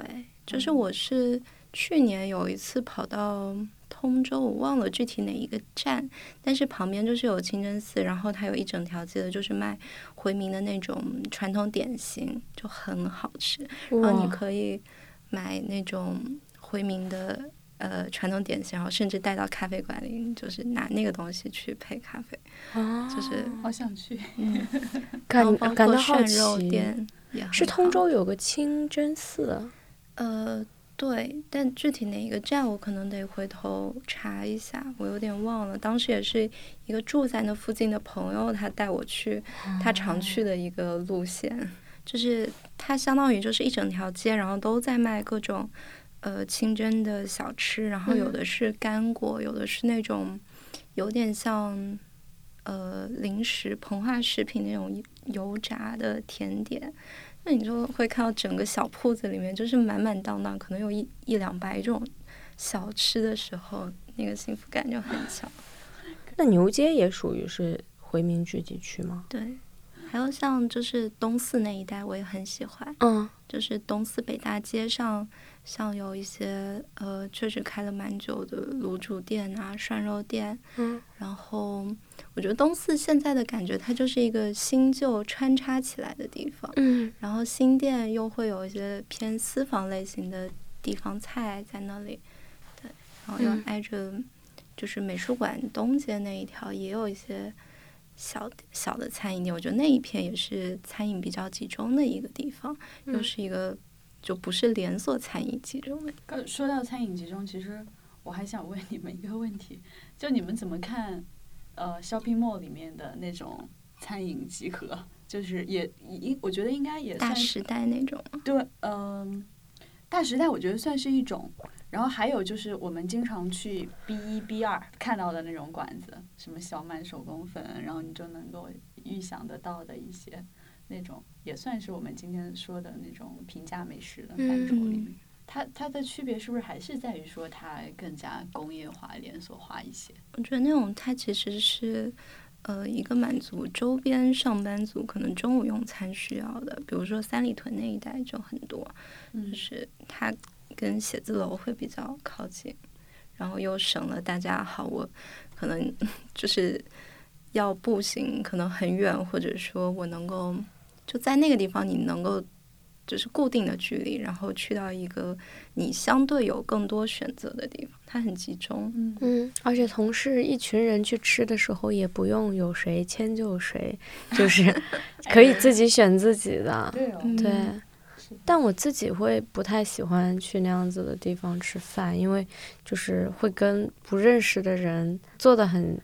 就是我是去年有一次跑到通州，我忘了具体哪一个站，但是旁边就是有清真寺，然后它有一整条街的，就是卖回民的那种传统点心，就很好吃。然后你可以买那种回民的呃传统点心，然后甚至带到咖啡馆里，就是拿那个东西去配咖啡，啊，就是好想去。感感到好奇。是通州有个清真寺，呃，对，但具体哪一个站我可能得回头查一下，我有点忘了。当时也是一个住在那附近的朋友，他带我去他常去的一个路线，就是它相当于就是一整条街，然后都在卖各种呃清真的小吃，然后有的是干果，有的是那种有点像呃零食、膨化食品那种油炸的甜点。那你就会看到整个小铺子里面就是满满当当，可能有一一两百种小吃的时候，那个幸福感就很强。那牛街也属于是回民聚集区吗？对，还有像就是东四那一带，我也很喜欢。嗯，就是东四北大街上，像有一些呃，确实开了蛮久的卤煮店啊、涮肉店。嗯，然后我觉得东四现在的感觉，它就是一个新旧穿插起来的地方。嗯，然后新店又会有一些偏私房类型的地方菜在那里，对，然后又嗯挨着就是美术馆东街那一条也有一些小小的餐饮店，我觉得那一片也是餐饮比较集中的一个地方，又嗯是一个就不是连锁餐饮集中的。刚说到餐饮集中，其实我还想问你们一个问题，就你们怎么看呃 shopping mall 里面的那种餐饮集合？就是也应我觉得应该也大算是时代那种，对，嗯、大时代我觉得算是一种，然后还有就是我们经常去 B 一 B 二看到的那种馆子，什么小满手工粉，然后你就能够预想得到的一些那种，也算是我们今天说的那种平价美食的范畴里面。嗯它它的区别是不是还是在于说它更加工业化、连锁化一些？我觉得那种它其实是。呃，一个满足周边上班族可能中午用餐需要的，比如说三里屯那一带就很多，嗯就是它跟写字楼会比较靠近，然后又省了大家好，我可能 就是要步行可能很远，或者说我能够就在那个地方，你能够就是固定的距离，然后去到一个你相对有更多选择的地方，它很集中。嗯。嗯，而且同事一群人去吃的时候，也不用有谁迁就谁，就是 可以自己选自己的。对对，但我自己会不太喜欢去那样子的地方吃饭，因为就是会跟不认识的人坐的很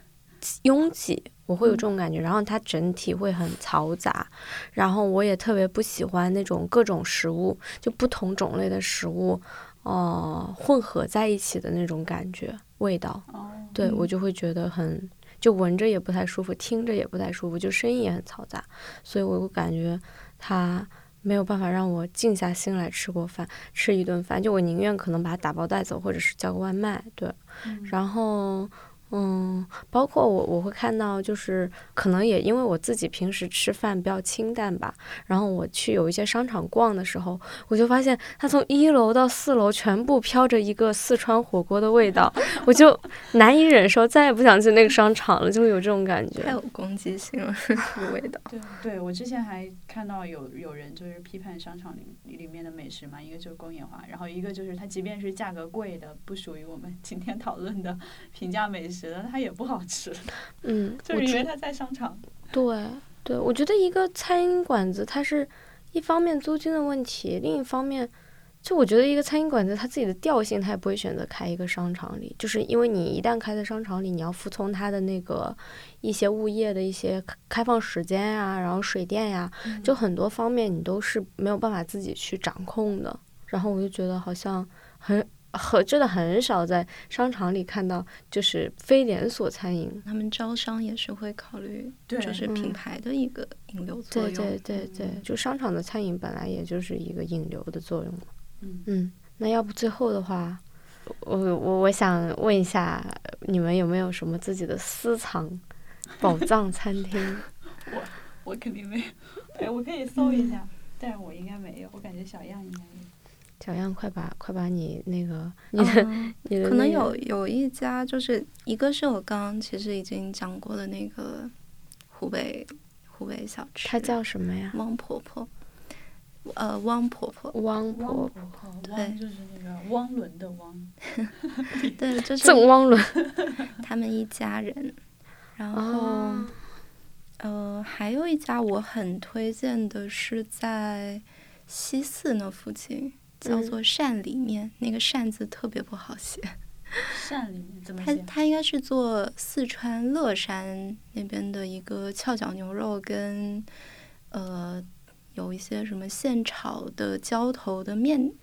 拥挤，我会有这种感觉。然后它整体会很嘈杂，然后我也特别不喜欢那种各种食物，就不同种类的食物，呃，混合在一起的那种感觉味道。哦，对嗯我就会觉得很，就闻着也不太舒服，听着也不太舒服，就声音也很嘈杂，所以我感觉它没有办法让我静下心来吃过饭，吃一顿饭，就我宁愿可能把它打包带走，或者是叫个外卖，对，嗯然后。嗯，包括我，我会看到，就是可能也因为我自己平时吃饭比较清淡吧，然后我去有一些商场逛的时候，我就发现它从一楼到四楼全部飘着一个四川火锅的味道，我就难以忍受，再也不想去那个商场了，就会有这种感觉。太有攻击性了，这个味道。对对，我之前还看到有有人就是批判商场里里面的美食嘛，一个就是工业化，然后一个就是它即便是价格贵的，不属于我们今天讨论的 平价美食的，它也不好吃，嗯，就我觉是因为它在商场。对对，我觉得一个餐饮馆子，它是一方面租金的问题，另一方面，就我觉得一个餐饮馆子它自己的调性，它也不会选择开一个商场里，就是因为你一旦开在商场里，你要服从它的那个一些物业的一些开开放时间呀，然后水电呀，就很多方面你都是没有办法自己去掌控的。然后我就觉得好像很很真的很少在商场里看到就是非连锁餐饮。他们招商也是会考虑，就是品牌的一个引流作用。对对对对，就商场的餐饮本来也就是一个引流的作用嘛。嗯嗯，那要不最后的话，我我我想问一下，你们有没有什么自己的私藏宝藏餐厅？我我肯定没有，哎，我可以搜一下，但是我应该没有，我感觉小样应该有。小样，快把快把你那个你 的、嗯你的可能有有一家，就是一个是我刚刚其实已经讲过的那个湖北湖北小吃，它叫什么呀？汪婆婆，呃，汪婆婆，汪婆婆婆，对就是那个汪伦的汪。对，就是赠汪伦他们一家人，然后、哦，呃，还有一家我很推荐的是在西四那附近，叫嗯做善里面，那个善字特别不好写。扇里面怎么他写？他应该是做四川乐山那边的一个翘脚牛肉跟呃有一些什么现炒的浇头的面，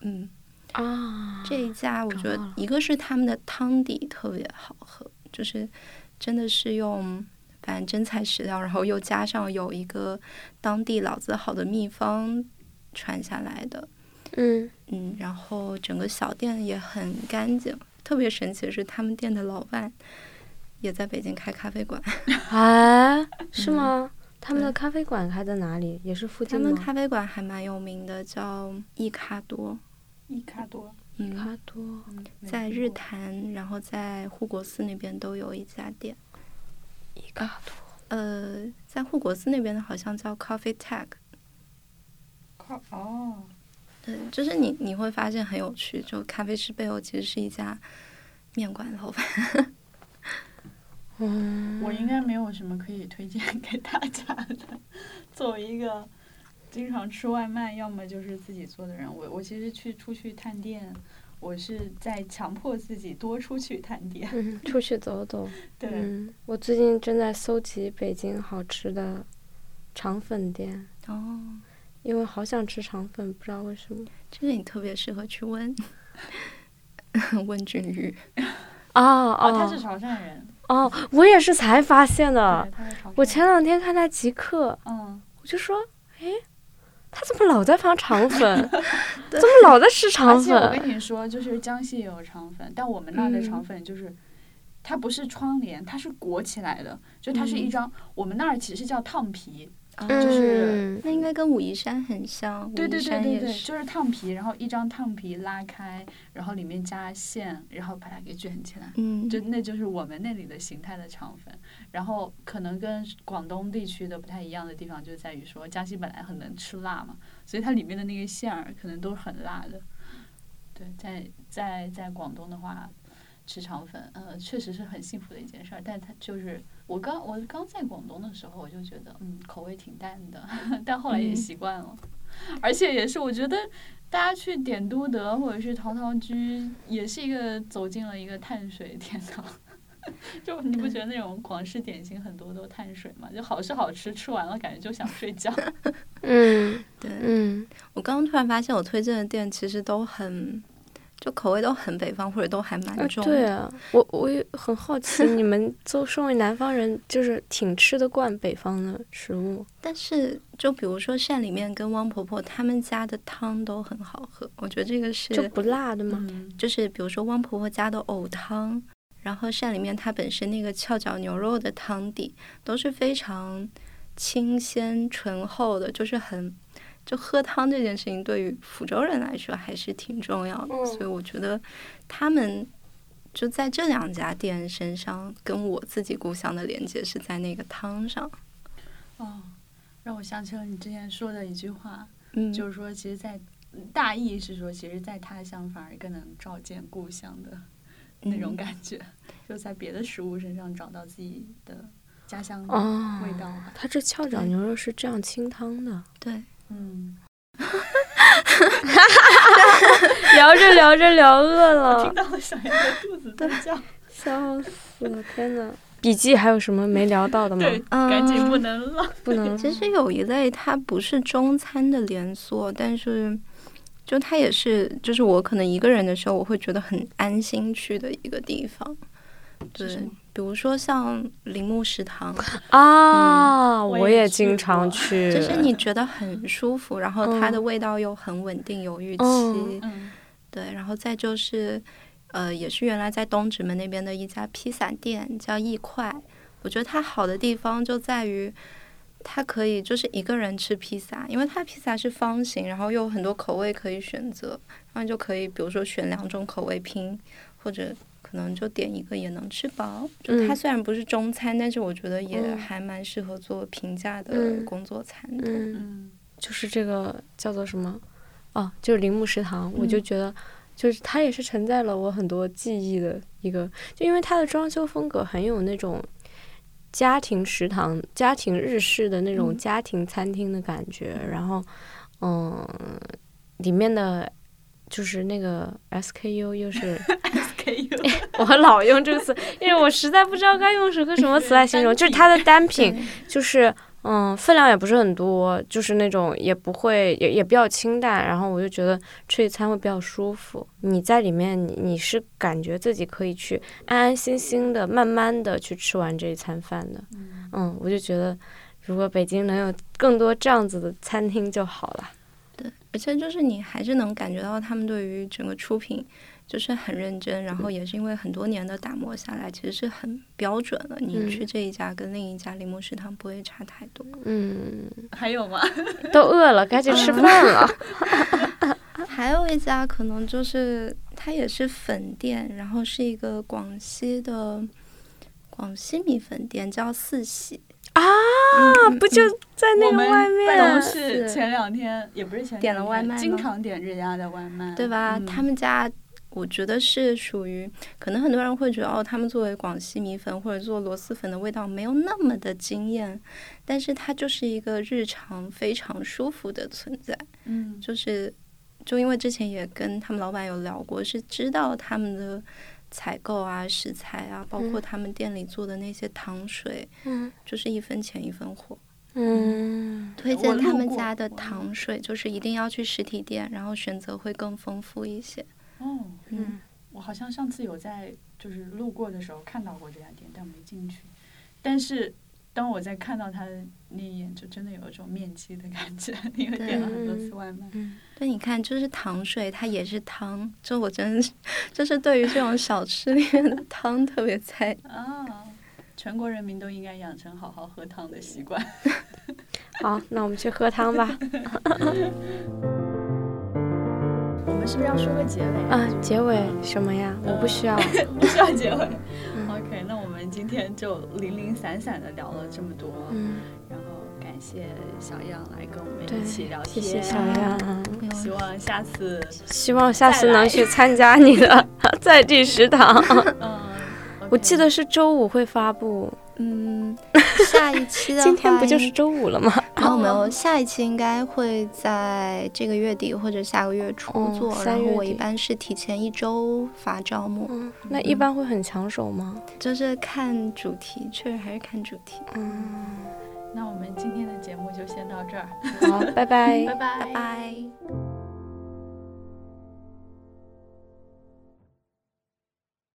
嗯，啊，这一家我觉得一个是他们的汤底特别好喝，就是真的是用反正真材实料，然后又加上有一个当地老字号的秘方传下来的，嗯嗯，然后整个小店也很干净，特别神奇的是他们店的老板也在北京开咖啡馆，啊，是吗？他们的咖啡馆开在哪里？也是附近吗？他们咖啡馆还蛮有名的，叫一卡多，一卡多，一，卡多嗯，在日坛，然后在护国寺那边都有一家店。伊卡多，呃，在护国寺那边的好像叫 Coffee Tag，哦，对，就是你你会发现很有趣，就咖啡师背后其实是一家面馆老板。嗯，我应该没有什么可以推荐给大家的。作为一个经常吃外卖，要么就是自己做的人，我我其实去出去探店，我是在强迫自己多出去探店。嗯，出去走走。对，嗯，我最近正在搜集北京好吃的肠粉店，哦，因为好想吃肠粉，不知道为什么。这个你特别适合去问 问君玉。哦哦，他是潮汕人，哦，我也是才发现的，。他是潮汕。我前两天看他极客，嗯，我就说，哎，他怎么老在发肠粉？怎么老在吃肠而且我？跟你说，就是江西也有肠粉，但我们那的肠嗯粉就是。它不是窗帘，它是裹起来的，就它是一嗯张。我们那儿其实叫烫皮，啊就是嗯那应该跟武夷山很像，对对对对。就是烫皮，然后一张烫皮拉开，然后里面加馅，然后把它给卷起来，嗯，就那就是我们那里的形态的肠粉。然后可能跟广东地区的不太一样的地方就在于说，江西本来很能吃辣嘛，所以它里面的那个馅儿可能都是很辣的。对，在在在广东的话，吃肠粉，呃，确实是很幸福的一件事儿。但它就是我刚我刚在广东的时候，我就觉得嗯口味挺淡的，但后来也嗯习惯了。而且也是我觉得大家去点都德或者是陶陶居，也是一个走进了一个碳水天堂。就你不觉得那种广式点心很多都碳水嘛？就好是好吃，吃完了感觉就想睡觉。嗯对。嗯，我刚刚突然发现，我推荐的店其实都很，就口味都很北方，或者都还蛮啊，重。对啊，我我也很好奇，你们作身为南方人，就是挺吃得惯北方的食物。但是就比如说善里面跟汪婆婆他们家的汤都很好喝，我觉得这个是就不辣的吗？嗯，就是比如说汪婆婆家的藕汤，然后善里面它本身那个翘脚牛肉的汤底都是非常清鲜醇厚的，就是很就喝汤这件事情对于福州人来说还是挺重要的，嗯。所以我觉得他们就在这两家店身上跟我自己故乡的连接是在那个汤上，哦，让我想起了你之前说的一句话，嗯，就是说，其实在，大意是说，其实，在他乡反而更能照见故乡的那种嗯感觉，就在别的食物身上找到自己的家乡的哦味道吧。它这翘脚牛肉是这样清汤的。对，嗯，聊着聊着聊饿了，听到了小杨的肚子在叫，笑死了！天哪，笔记还有什么没聊到的吗？赶紧不能了。不能。其实有一类它不是中餐的连锁，但是就它也是，就是我可能一个人的时候，我会觉得很安心去的一个地方。对比如说像铃木食堂，啊，我我也经常去。就是你觉得很舒服，然后它的嗯味道又很稳定有预期。对，然后再就是，呃，也是原来在东直门那边的一家披萨店，叫一块。我觉得它好的地方就在于，它可以就是一个人吃披萨，因为它披萨是方形，然后又有很多口味可以选择，然后你就可以比如说选两种口味拼，或者可能就点一个也能吃饱。就它嗯虽然不是中餐，但是我觉得也嗯还蛮适合做平价的嗯工作餐的。嗯，嗯就是这个叫做什么？哦，就是铃木食堂，我就嗯觉得。就是它也是承载了我很多记忆的一个，就因为它的装修风格很有那种家庭食堂、家庭日式的那种嗯家庭餐厅的感觉，然后，嗯，里面的就是那个 SKU 又是 我老用这个词，因为我实在不知道该用什个什么词来形容，就是它的单品就是嗯分量也不是很多，就是那种也不会也也比较清淡，然后我就觉得吃一餐会比较舒服。你在里面你你是感觉自己可以去安安心心的、慢慢的去吃完这一餐饭的。嗯，我就觉得如果北京能有更多这样子的餐厅就好了。对，而且就是你还是能感觉到他们对于整个出品就是很认真，然后也是因为很多年的打磨下来，其实是很标准了。你嗯去这一家跟另一家柠檬食堂不会差太多。嗯，还有吗？都饿了，该去吃饭了。还有一家可能就是它也是粉店，然后是一个广西的广西米粉店，叫四喜。啊，嗯不就在那个外面？办公室是前两天也不是前点了两天经外卖经常点这家的外卖，对吧？嗯他们家我觉得是属于，可能很多人会觉得哦，他们作为广西米粉或者做螺蛳粉的味道没有那么的惊艳，但是它就是一个日常非常舒服的存在。嗯就是就因为之前也跟他们老板有聊过，是知道他们的采购啊、食材啊，包括嗯他们店里做的那些糖水，嗯就是一分钱一分货。嗯推荐他们家的糖水，就是一定要去实体店，然后选择会更丰富一些。哦，嗯，我好像上次有在就是路过的时候看到过这家店，但没进去。但是当我在看到它的那一眼，就真的有一种面基的感觉，因为点了很多次外卖。嗯对，你看，就是糖水，它也是汤，这我真的是，就是对于这种小吃里面的汤特别在 啊，全国人民都应该养成好好喝汤的习惯。好，那我们去喝汤吧。我们是不是要说个结尾啊，结尾什么呀？我不需要。不需要结尾。嗯 OK，那我们今天就零零散散的聊了这么多，嗯，然后感谢小样来跟我们一起聊谢天。谢小样，希望下次，希望下次能去参加你的 在地食堂。嗯，我记得是周五会发布，嗯，下一期的话，今天不就是周五了吗？然后没有，下一期应该会在这个月底或者下个月初哦做，然后我一般是提前一周发招募，嗯，那一般会很抢手吗？就是看主题，确实还是看主题。嗯，那我们今天的节目就先到这儿。好，拜拜拜拜 拜拜。